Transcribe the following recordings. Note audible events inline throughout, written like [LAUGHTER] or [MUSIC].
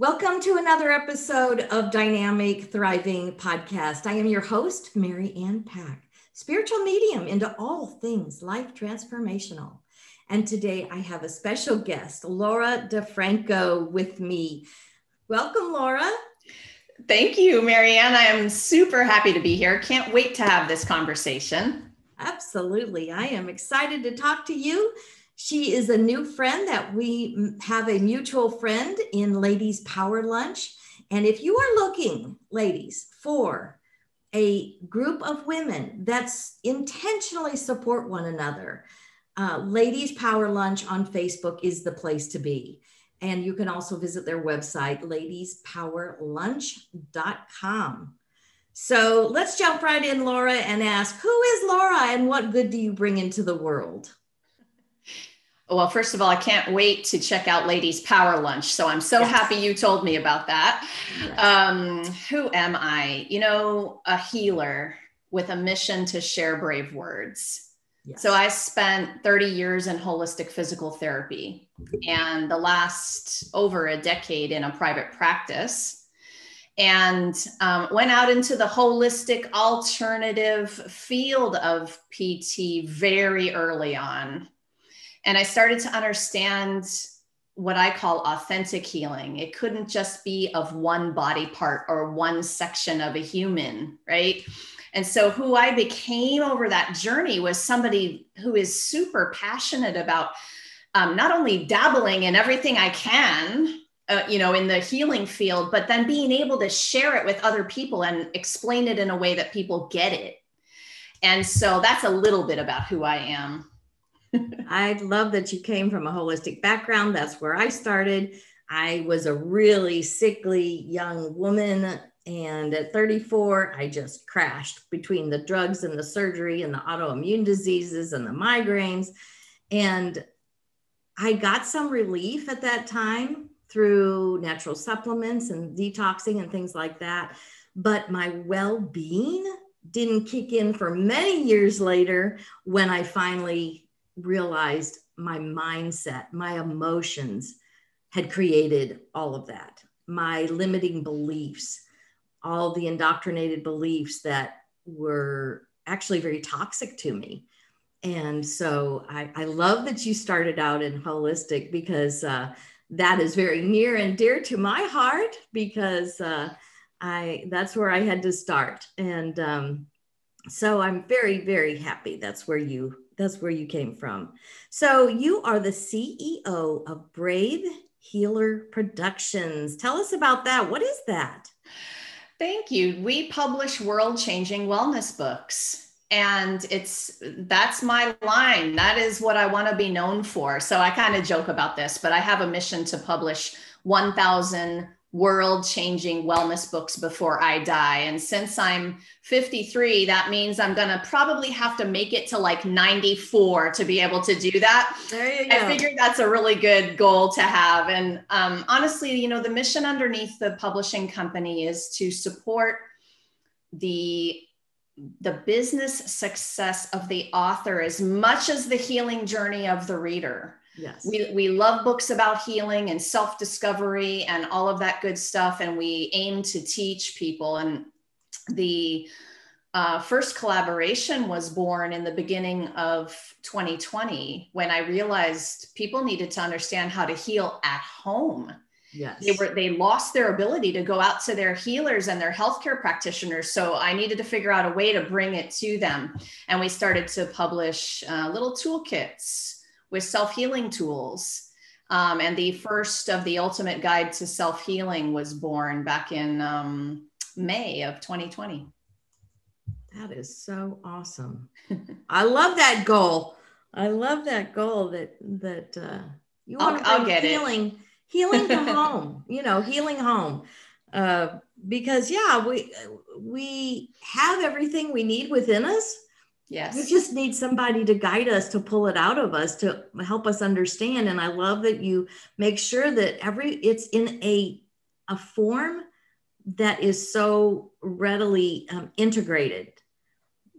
Welcome to another episode of Dynamic Thriving Podcast. I am your host, Mary Ann Pack, spiritual medium into all things life transformational. And today I have a special guest, Laura DiFranco, with me. Welcome, Laura. Thank you, Mary Ann. I am super happy to be here. Can't wait to have this conversation. Absolutely. I am excited to talk to you she is a new friend that we have a mutual friend in Ladies Power Lunch. And if you are looking, ladies, for a group of women that's intentionally support one another, uh, Ladies Power Lunch on Facebook is the place to be. And you can also visit their website, ladiespowerlunch.com. So let's jump right in, Laura, and ask who is Laura and what good do you bring into the world? Well, first of all, I can't wait to check out Ladies Power Lunch. So I'm so yes. happy you told me about that. Yes. Um, who am I? You know, a healer with a mission to share brave words. Yes. So I spent 30 years in holistic physical therapy and the last over a decade in a private practice and um, went out into the holistic alternative field of PT very early on and I started to understand what I call authentic healing. It couldn't just be of one body part or one section of a human, right? And so, who I became over that journey was somebody who is super passionate about um, not only dabbling in everything I can, uh, you know, in the healing field, but then being able to share it with other people and explain it in a way that people get it. And so, that's a little bit about who I am. [LAUGHS] I love that you came from a holistic background. That's where I started. I was a really sickly young woman. And at 34, I just crashed between the drugs and the surgery and the autoimmune diseases and the migraines. And I got some relief at that time through natural supplements and detoxing and things like that. But my well being didn't kick in for many years later when I finally realized my mindset, my emotions had created all of that, my limiting beliefs, all the indoctrinated beliefs that were actually very toxic to me. And so I, I love that you started out in holistic because uh, that is very near and dear to my heart because uh, I that's where I had to start. And um, so I'm very, very happy that's where you that's where you came from. So you are the CEO of Brave Healer Productions. Tell us about that. What is that? Thank you. We publish world-changing wellness books and it's that's my line that is what i want to be known for so i kind of joke about this but i have a mission to publish 1000 world changing wellness books before I die. And since I'm 53, that means I'm going to probably have to make it to like 94 to be able to do that. There you go. I figured that's a really good goal to have. And um, honestly, you know, the mission underneath the publishing company is to support the the business success of the author as much as the healing journey of the reader Yes. We, we love books about healing and self discovery and all of that good stuff. And we aim to teach people. And the uh, first collaboration was born in the beginning of 2020 when I realized people needed to understand how to heal at home. Yes. They were they lost their ability to go out to their healers and their healthcare practitioners. So I needed to figure out a way to bring it to them. And we started to publish uh, little toolkits with self healing tools. Um, and the first of the Ultimate Guide to Self Healing was born back in um, May of 2020. That is so awesome. [LAUGHS] I love that goal. I love that goal that that uh, you want to bring healing, it. healing to [LAUGHS] home. You know, healing home. Uh, because yeah, we we have everything we need within us Yes. We just need somebody to guide us to pull it out of us to help us understand. And I love that you make sure that every it's in a a form that is so readily um, integrated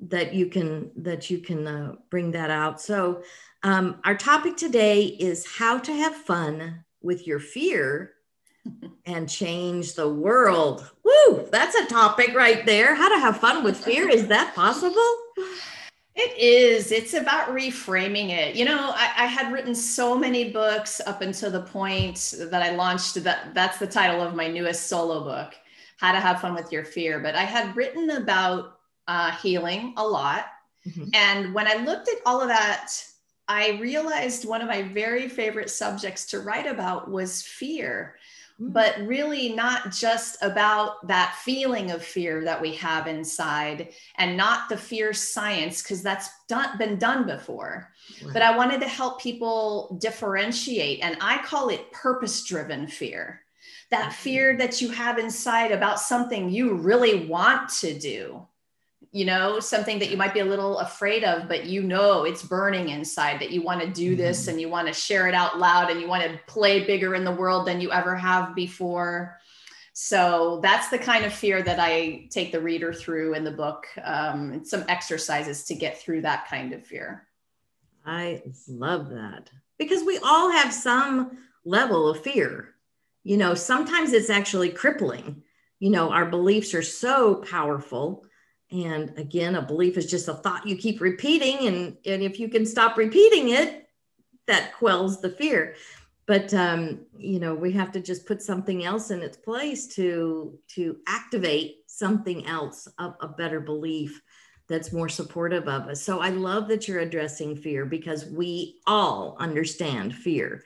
that you can that you can uh, bring that out. So um, our topic today is how to have fun with your fear [LAUGHS] and change the world. Woo, that's a topic right there. How to have fun with fear. Is that possible? [LAUGHS] It is. It's about reframing it. You know, I, I, had written so many books up until the point that I launched that. That's the title of my newest solo book, How to Have Fun with Your Fear. But I had written about uh, healing a lot. Mm-hmm. And when I looked at all of that, I realized one of my very favorite subjects to write about was fear. Mm. but really not just about that feeling of fear that we have inside and not the fear science because that's done, been done before right. but i wanted to help people differentiate and i call it purpose driven fear that fear that you have inside about something you really want to do you know something that you might be a little afraid of but you know it's burning inside that you want to do this mm-hmm. and you want to share it out loud and you want to play bigger in the world than you ever have before. So that's the kind of fear that i take the reader through in the book um, some exercises to get through that kind of fear. I love that. Because we all have some level of fear. You know sometimes it's actually crippling. You know our beliefs are so powerful and again, a belief is just a thought you keep repeating. And, and if you can stop repeating it, that quells the fear. But um, you know, we have to just put something else in its place to to activate something else, a, a better belief that's more supportive of us. So I love that you're addressing fear because we all understand fear,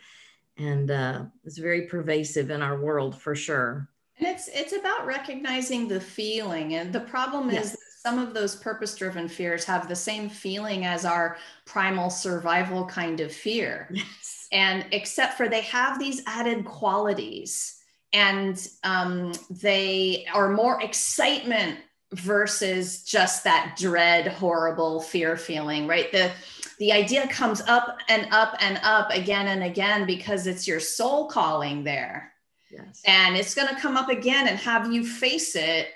and uh, it's very pervasive in our world for sure. And it's it's about recognizing the feeling, and the problem is yes some of those purpose driven fears have the same feeling as our primal survival kind of fear. [LAUGHS] Yes. And except for they have these added qualities and um, they are more excitement versus just that dread, horrible fear feeling, right? The the idea comes up and up and up again and again because it's your soul calling there. Yes. And it's going to come up again and have you face it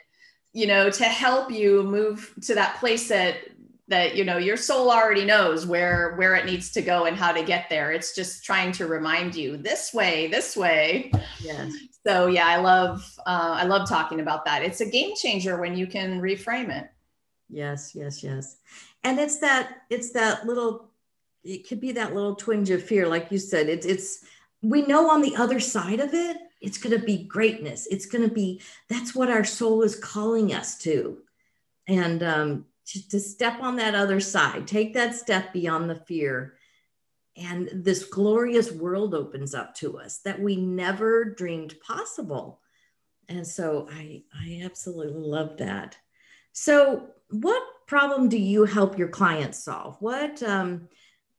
you know to help you move to that place that that you know your soul already knows where where it needs to go and how to get there. It's just trying to remind you this way this way. Yes. So yeah i love uh, i love talking about that. It's a game changer when you can reframe it. Yes yes yes. And it's that it's that little it could be that little twinge of fear like you said. It's it's we know on the other side of it it's going to be greatness. It's going to be, that's what our soul is calling us to. And um, to, to step on that other side, take that step beyond the fear. And this glorious world opens up to us that we never dreamed possible. And so I, I absolutely love that. So, what problem do you help your clients solve? What, um,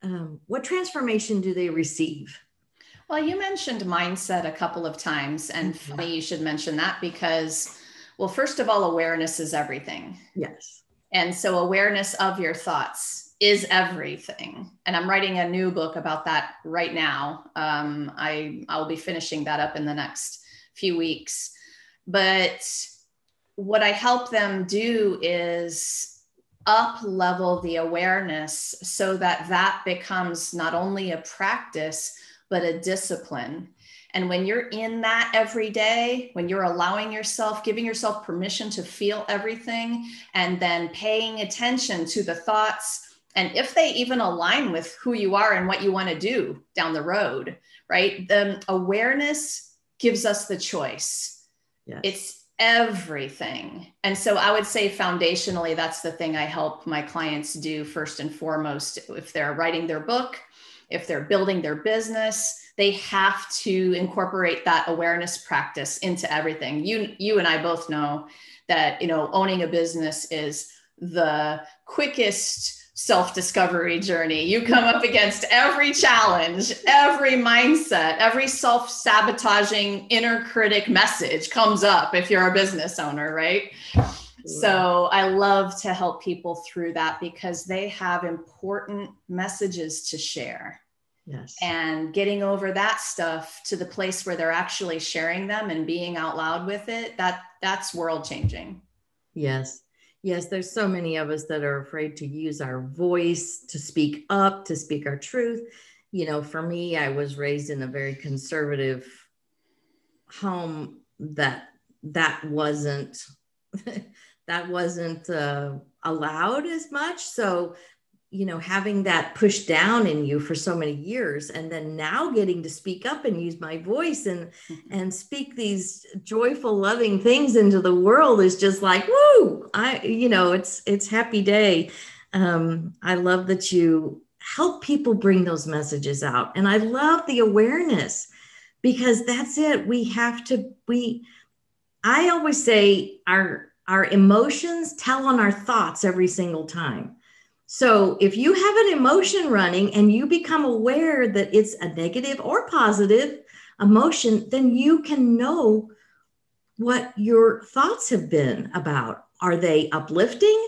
um, what transformation do they receive? Well, you mentioned mindset a couple of times, and mm-hmm. funny you should mention that because, well, first of all, awareness is everything. Yes. And so, awareness of your thoughts is everything. And I'm writing a new book about that right now. Um, I I'll be finishing that up in the next few weeks. But what I help them do is up level the awareness so that that becomes not only a practice but a discipline. And when you're in that every day, when you're allowing yourself, giving yourself permission to feel everything, and then paying attention to the thoughts, and if they even align with who you are and what you want to do down the road, right? The awareness gives us the choice. Yes. It's everything. And so I would say foundationally, that's the thing I help my clients do first and foremost. If they're writing their book, if they're building their business they have to incorporate that awareness practice into everything you you and i both know that you know owning a business is the quickest self discovery journey. You come up against every challenge, every mindset, every self sabotaging inner critic message comes up if you're a business owner, right? So I love to help people through that because they have important messages to share. Yes. And getting over that stuff to the place where they're actually sharing them and being out loud with it, that that's world changing. Yes. Yes, there's so many of us that are afraid to use our voice to speak up, to speak our truth. You know, for me, I was raised in a very conservative home that that wasn't [LAUGHS] that wasn't uh, allowed as much. So you know having that pushed down in you for so many years and then now getting to speak up and use my voice and mm-hmm. and speak these joyful loving things into the world is just like woo i you know it's it's happy day. Um i love that you help people bring those messages out. And i love the awareness because that's it. We have to we i always say our our emotions tell on our thoughts every single time so if you have an emotion running and you become aware that it's a negative or positive emotion, then you can know what your thoughts have been about. Are they uplifting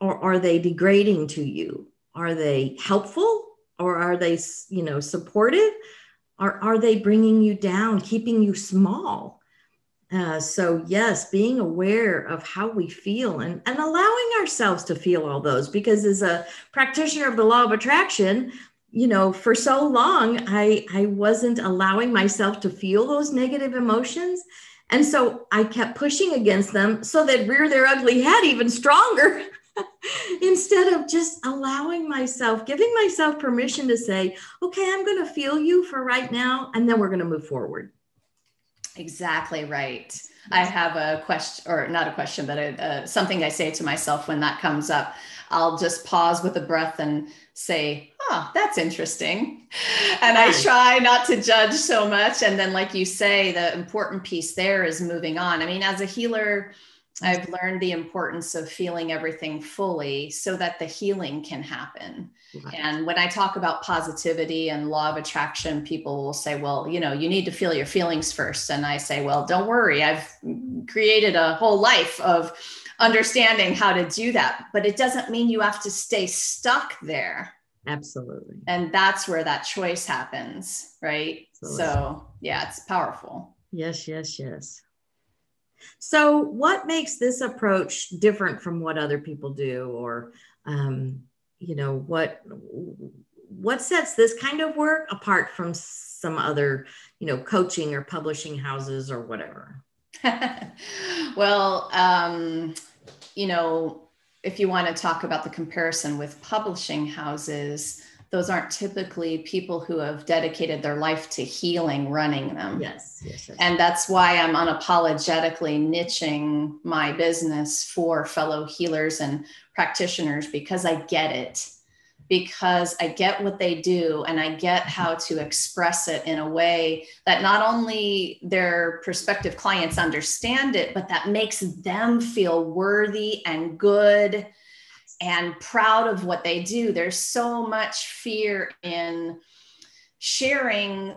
or are they degrading to you? Are they helpful or are they, you know, supportive? Or are they bringing you down, keeping you small? Uh, so yes, being aware of how we feel and, and allowing ourselves to feel all those, because as a practitioner of the law of attraction, you know, for so long, I, I wasn't allowing myself to feel those negative emotions. And so I kept pushing against them so they'd rear their ugly head even stronger. [LAUGHS] instead of just allowing myself, giving myself permission to say, okay, I'm going to feel you for right now, and then we're going to move forward. Exactly right. I have a question, or not a question, but a, something I say to myself when that comes up. I'll just pause with a breath and say, "Oh, that's interesting," and I try not to judge so much. And then, like you say, the important piece there is moving on. I mean, as a healer, I've learned the importance of feeling everything fully so that the healing can happen. Right. And when I talk about positivity and law of attraction, people will say, well, you know, you need to feel your feelings first. And I say, well, don't worry. I've created a whole life of understanding how to do that. But it doesn't mean you have to stay stuck there. Absolutely. And that's where that choice happens. Right. Absolutely. So, yeah, it's powerful. Yes, yes, yes. So, what makes this approach different from what other people do, or um, you know, what what sets this kind of work apart from some other, you know, coaching or publishing houses or whatever? [LAUGHS] well, um, you know, if you want to talk about the comparison with publishing houses, those aren't typically people who have dedicated their life to healing running them. Yes, yes, yes. And that's why I'm unapologetically niching my business for fellow healers and practitioners because I get it. Because I get what they do and I get how to express it in a way that not only their prospective clients understand it, but that makes them feel worthy and good and proud of what they do. There's so much fear in sharing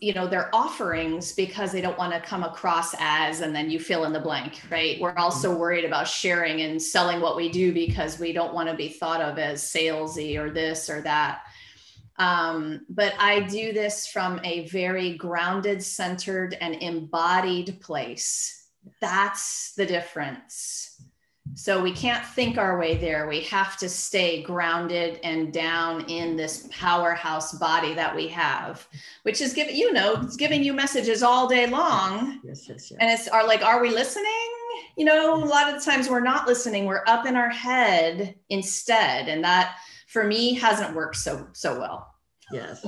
you know their offerings because they don't want to come across as and then you fill in the blank right we're also mm-hmm. worried about sharing and selling what we do because we don't want to be thought of as salesy or this or that um, but i do this from a very grounded centered and embodied place that's the difference so we can't think our way there. We have to stay grounded and down in this powerhouse body that we have, which is giving, you know, it's giving you messages all day long. Yes, yes, yes. And it's are like, are we listening? You know, a lot of the times we're not listening. We're up in our head instead. And that for me hasn't worked so so well. Yes.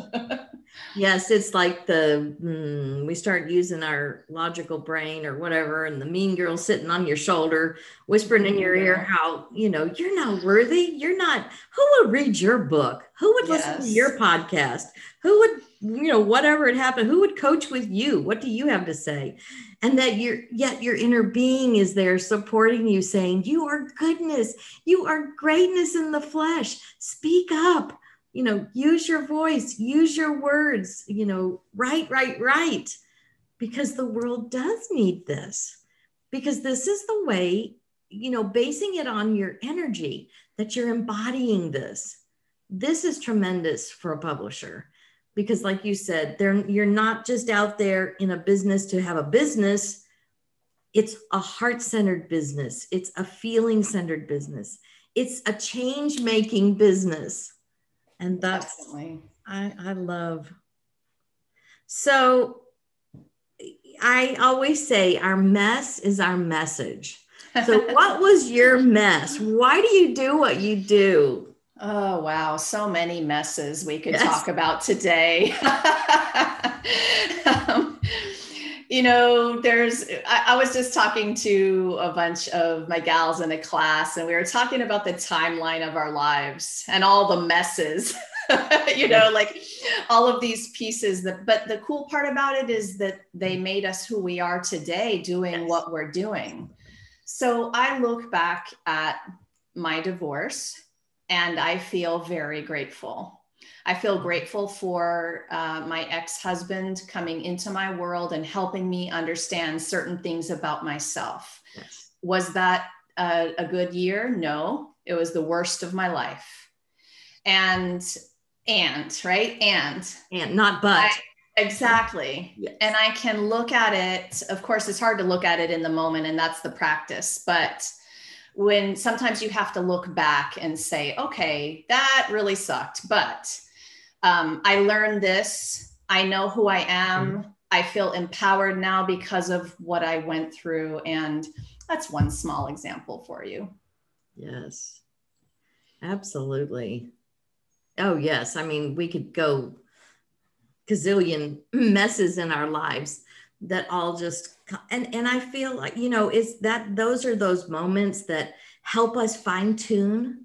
[LAUGHS] yes, it's like the mm, we start using our logical brain or whatever, and the mean girl sitting on your shoulder, whispering in your ear how you know you're not worthy. You're not. Who would read your book? Who would yes. listen to your podcast? Who would you know whatever had happened? Who would coach with you? What do you have to say? And that you're yet your inner being is there supporting you, saying you are goodness, you are greatness in the flesh. Speak up you know use your voice use your words you know write write write because the world does need this. Because this is the way you know basing it on your energy that you're embodying this. This is tremendous for a publisher because like you said they're you're not just out there in a business to have a business. It's a heart-centered business. It's a feeling-centered business. It's a change making business and that's I, I love so I always say our mess is our message. So, [LAUGHS] what was your mess? Why do you do what you do? Oh, wow. So many messes we could yes. talk about today. [LAUGHS] um, you know, there's, I, I, was just talking to a bunch of my gals in a class, and we were talking about the timeline of our lives and all the messes, [LAUGHS] you know, like all of these pieces that, but the cool part about it is that they made us who we are today doing yes. what we're doing. So I look back at my divorce and I feel very grateful. I feel grateful for uh, my ex husband coming into my world and helping me understand certain things about myself. Yes. Was that a, a good year? No, it was the worst of my life. And, and, right? And, and not but. I, Exactly. Yes. And I can look at it. Of course, it's hard to look at it in the moment, and that's the practice. But when sometimes you have to look back and say, okay, that really sucked, but um, I learned this. I know who I am. Mm-hmm. I feel empowered now because of what I went through. And that's one small example for you. Yes, absolutely. Oh, yes. I mean, we could go gazillion [CLEARS THROAT] messes in our lives that all just and and I feel like you know is that those are those moments that help us fine tune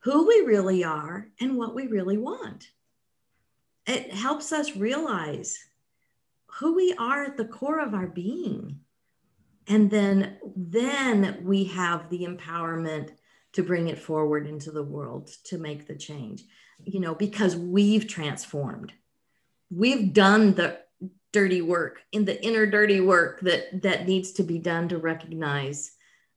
who we really are and what we really want. It helps us realize who we are at the core of our being. And then then we have the empowerment to bring it forward into the world to make the change. You know, because we've transformed we've done the dirty work in the inner dirty work that that needs to be done to recognize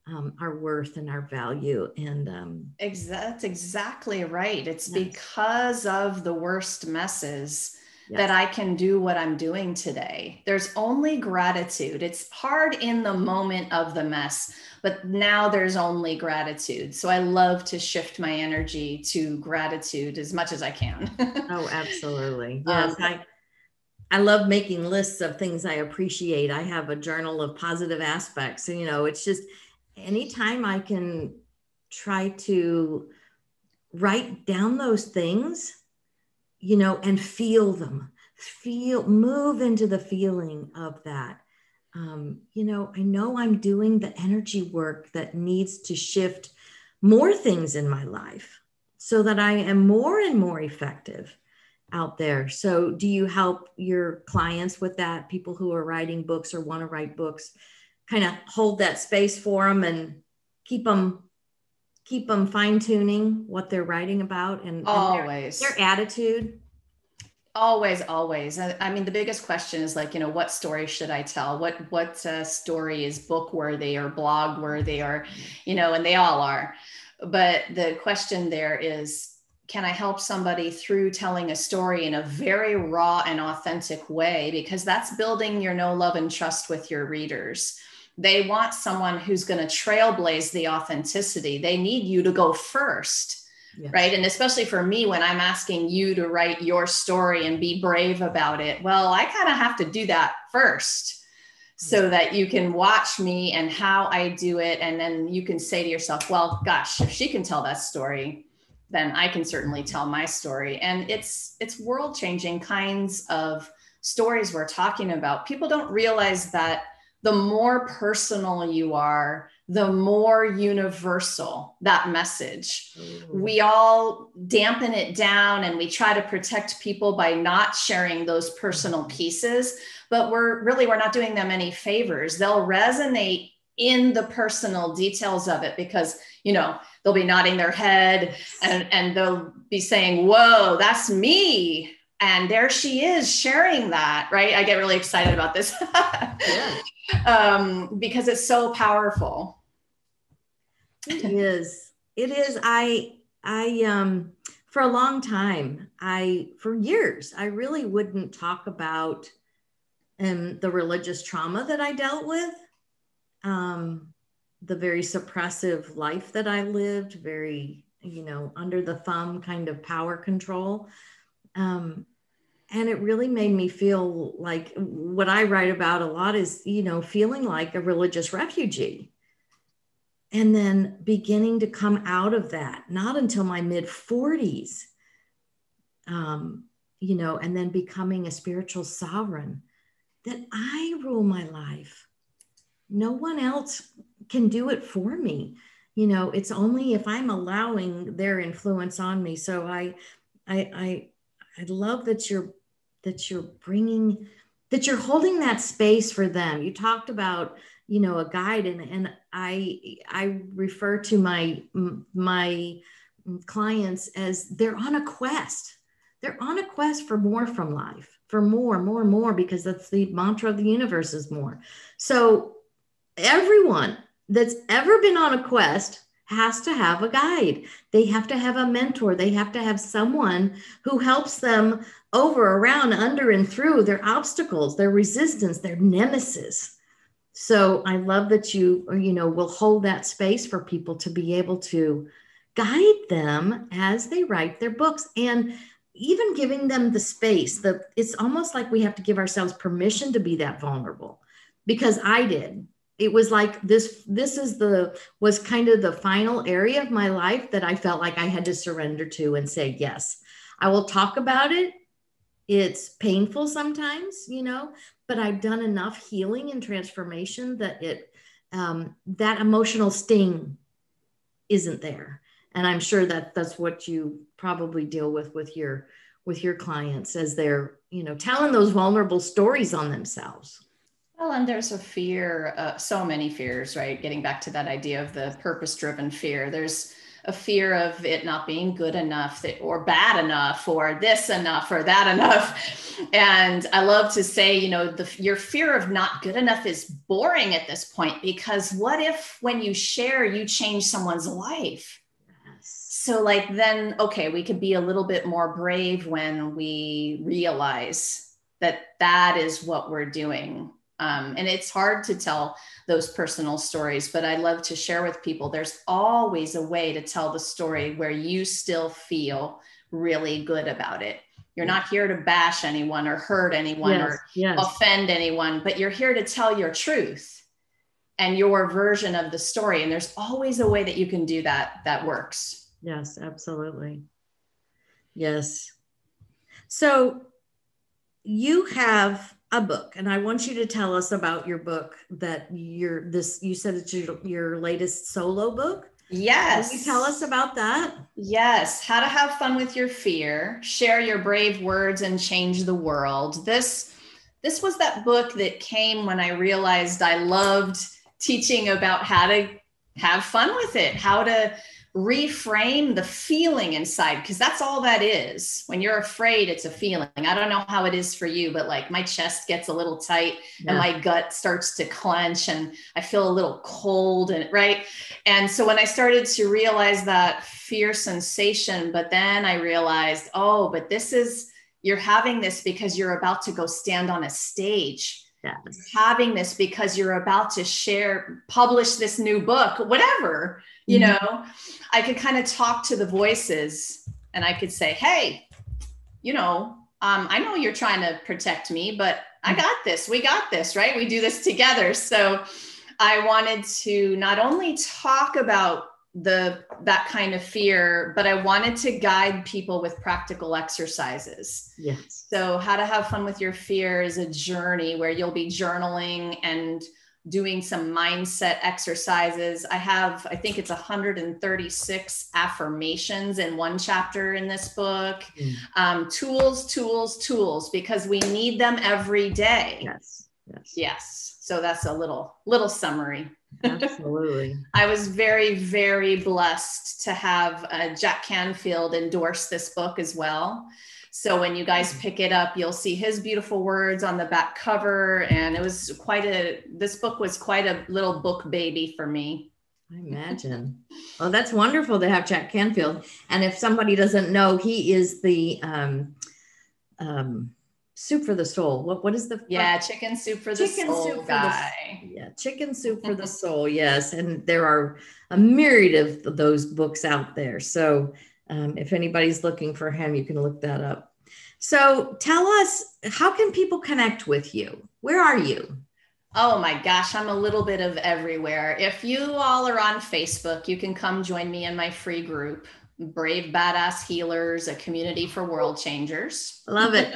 um, our worth and our value and um, that's exactly right it's yes. because of the worst messes yes. that i can do what i'm doing today there's only gratitude it's hard in the moment of the mess but now there's only gratitude so i love to shift my energy to gratitude as much as i can [LAUGHS] oh absolutely yes um, i I love making lists of things I appreciate. I have a journal of positive aspects. And, you know, it's just anytime I can try to write down those things, you know, and feel them, feel, move into the feeling of that. Um, you know, I know I'm doing the energy work that needs to shift more things in my life so that I am more and more effective out there. So, do you help your clients with that? People who are writing books or want to write books, kind of hold that space for them and keep them keep them fine tuning what they're writing about and, always and their, their, attitude. Always, always. I, I, mean, the biggest question is like, you know, what story should I tell? What what uh, story is book worthy or blog worthy or, you know, and they all are. But the question there is can I help somebody through telling a story in a very raw and authentic way? Because that's building your know, love, and trust with your readers. They want someone who's going to trailblaze the authenticity. They need you to go first. Right. And especially for me, when I'm asking you to write your story and be brave about it, well, I kind of have to do that first so that you can watch me and how I do it. And then you can say to yourself, well, gosh, if she can tell that story, then I can certainly tell my story. And it's it's world changing kinds of stories we're talking about. People don't realize that the more personal you are, the more universal that message. Mm. We all dampen it down and we try to protect people by not sharing those personal pieces, but we're really we're not doing them any favors. They'll resonate in the personal details of it because, you know, they'll be nodding their head and, and they'll be saying, Whoa, that's me. And there she is sharing that, right? I get really excited about this yeah. [LAUGHS] um, because it's so powerful. It is. It is. I, I, um, for a long time, I, for years, I really wouldn't talk about um, the religious trauma that I dealt with. Um, the very suppressive life that I lived, very, you know, under the thumb kind of power control. Um, and it really made me feel like what I write about a lot is, you know, feeling like a religious refugee. And then beginning to come out of that, not until my mid 40s, um, you know, and then becoming a spiritual sovereign that I rule my life. No one else can do it for me. You know, it's only if I'm allowing their influence on me. So I, I, I, I love that you're that you're bringing that you're holding that space for them you talked about you know a guide and and i i refer to my my clients as they're on a quest they're on a quest for more from life for more more more because that's the mantra of the universe is more so everyone that's ever been on a quest has to have a guide. They have to have a mentor. They have to have someone who helps them over, around, under, and through their obstacles, their resistance, their nemesis. So I love that you, you know, will hold that space for people to be able to guide them as they write their books and even giving them the space that it's almost like we have to give ourselves permission to be that vulnerable because I did it was like this this is the was kind of the final area of my life that i felt like i had to surrender to and say yes i will talk about it it's painful sometimes you know but i've done enough healing and transformation that it um, that emotional sting isn't there and i'm sure that that's what you probably deal with with your with your clients as they're you know telling those vulnerable stories on themselves well, and there's a fear, uh, so many fears, right? Getting back to that idea of the purpose driven fear. There's a fear of it not being good enough that, or bad enough or this enough or that [LAUGHS] enough. And I love to say, you know, the, your fear of not good enough is boring at this point because what if when you share, you change someone's life? So, like, then, okay, we could be a little bit more brave when we realize that that is what we're doing um, and it's hard to tell those personal stories, but I love to share with people. There's always a way to tell the story where you still feel really good about it. You're not here to bash anyone or hurt anyone yes, or yes. offend anyone, but you're here to tell your truth and your version of the story. And there's always a way that you can do that that works. Yes, absolutely. Yes. So you have a book and i want you to tell us about your book that you're this you said it's your, your latest solo book. Yes Can you tell us about that? Yes how to have fun with your fear share your brave words and change the world. This this was that book that came when i realized i loved teaching about how to have fun with it how to reframe the feeling inside because that's all that is. When you're afraid, it's a feeling. I don't know how it is for you, but like my chest gets a little tight yeah. and my gut starts to clench and I feel a little cold and right. And so when I started to realize that fear sensation, but then I realized, oh, but this is you're having this because you're about to go stand on a stage. Yes. Having this because you're about to share, publish this new book, whatever you mm-hmm. know i could kind of talk to the voices and i could say hey you know um, i know you're trying to protect me but i mm-hmm. got this we got this right we do this together so i wanted to not only talk about the that kind of fear but i wanted to guide people with practical exercises yes so how to have fun with your fear is a journey where you'll be journaling and doing some mindset exercises. I have, I think it's 136 affirmations in one chapter in this book. Mm. Um, tools, tools, tools, because we need them every day. Yes. Yes. Yes. So that's a little little summary. Absolutely. [LAUGHS] I was very, very blessed to have uh, Jack Canfield endorse this book as well. So when you guys pick it up, you'll see his beautiful words on the back cover. And it was quite a, this book was quite a little book baby for me. I imagine. well, that's wonderful to have Jack Canfield. And if somebody doesn't know, he is the um, um, soup for the soul. What what is the yeah chicken soup for the chicken soul soup guy? For the, yeah, chicken soup for the [LAUGHS] soul. Yes, and there are a myriad of those books out there. So um, if anybody's looking for him, you can look that up. So tell us, how can people connect with you? Where are you? Oh my gosh, I'm a little bit of everywhere. If you all are on Facebook, you can come join me in my free group, Brave Badass Healers, a community for world changers. Love it.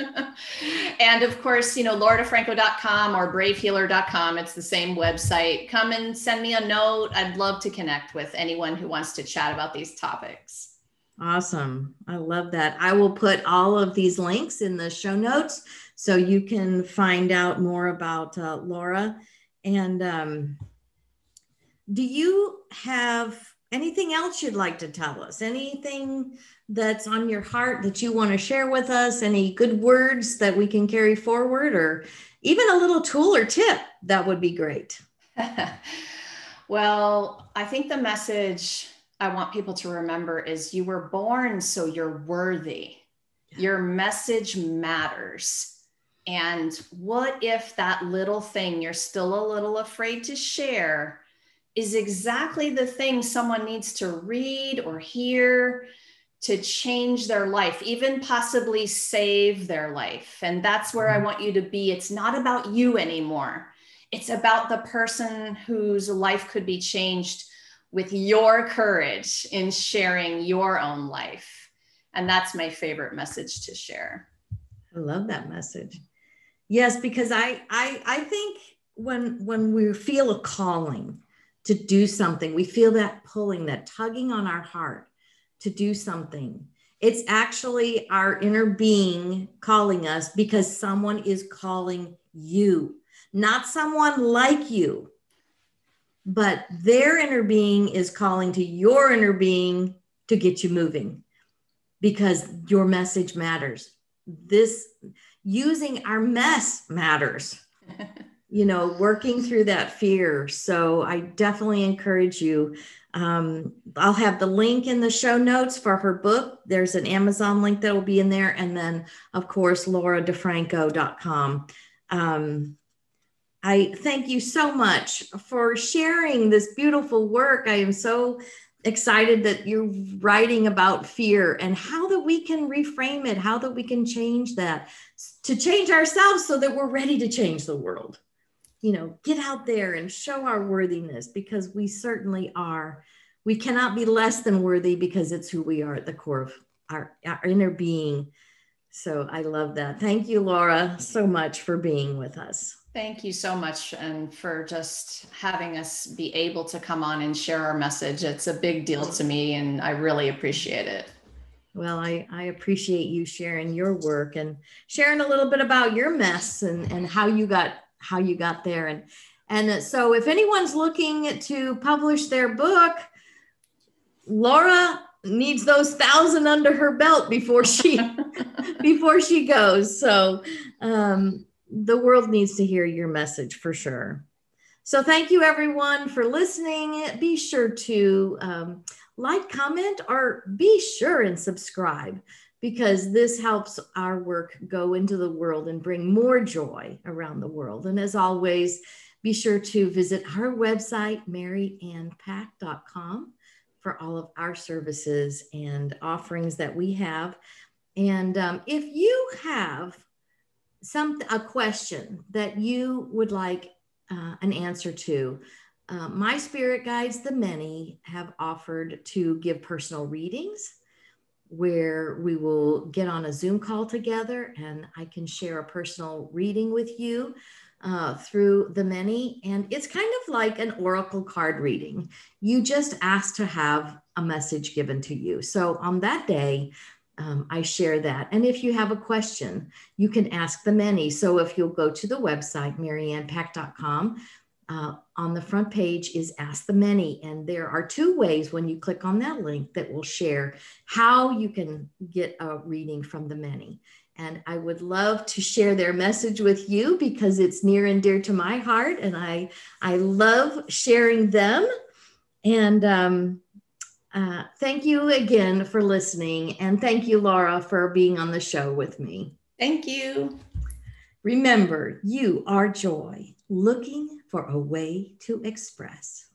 [LAUGHS] and of course, you know, lauradifranco.com or bravehealer.com. It's the same website. Come and send me a note. I'd love to connect with anyone who wants to chat about these topics. Awesome. I love that. I will put all of these links in the show notes so you can find out more about uh, Laura. And um, do you have anything else you'd like to tell us? Anything that's on your heart that you want to share with us? Any good words that we can carry forward, or even a little tool or tip? That would be great. [LAUGHS] well, I think the message I want people to remember is you were born so you're worthy. Your message matters. And what if that little thing you're still a little afraid to share is exactly the thing someone needs to read or hear to change their life, even possibly save their life? And that's where I mm-hmm. want you to be. It's not about you anymore, it's about the person whose life could be changed with your courage in sharing your own life. And that's my favorite message to share. I love that message. Yes, because I I I think when when we feel a calling to do something, we feel that pulling, that tugging on our heart to do something. It's actually our inner being calling us because someone is calling you, not someone like you but their inner being is calling to your inner being to get you moving because your message matters. This using our mess matters. [LAUGHS] you know, working through that fear. So I definitely encourage you. Um, I'll have the link in the show notes for her book. There's an Amazon link that will be in there. And then, of course, lauradifranco.com. Um, I thank you so much for sharing this beautiful work. I am so excited that you're writing about fear and how that we can reframe it, how that we can change that to change ourselves so that we're ready to change the world. You know, get out there and show our worthiness because we certainly are. We cannot be less than worthy because it's who we are at the core of our, our inner being. So I love that. Thank you, Laura, so much for being with us. Thank you so much and for just having us be able to come on and share our message. It's a big deal to me and I really appreciate it. Well, I, I appreciate you sharing your work and sharing a little bit about your mess and, and how you got how you got there. And and so if anyone's looking to publish their book, Laura needs those thousand under her belt before she [LAUGHS] before she goes. So um the world needs to hear your message for sure. So, thank you everyone for listening. Be sure to um, like, comment, or be sure and subscribe because this helps our work go into the world and bring more joy around the world. And as always, be sure to visit our website, maryannpack.com, for all of our services and offerings that we have. And um, if you have some a question that you would like uh, an answer to. Uh, my spirit guides, the many, have offered to give personal readings where we will get on a Zoom call together and I can share a personal reading with you uh, through the many. And it's kind of like an oracle card reading. You just ask to have a message given to you. So on that day, um, I share that. And if you have a question, you can ask the many. So if you'll go to the website, maryannpack.com, uh, on the front page is Ask the Many. And there are two ways when you click on that link that will share how you can get a reading from the many. And I would love to share their message with you because it's near and dear to my heart. And I, I love sharing them. And um, uh, thank you again for listening. And thank you, Laura, for being on the show with me. Thank you. Remember, you are joy looking for a way to express.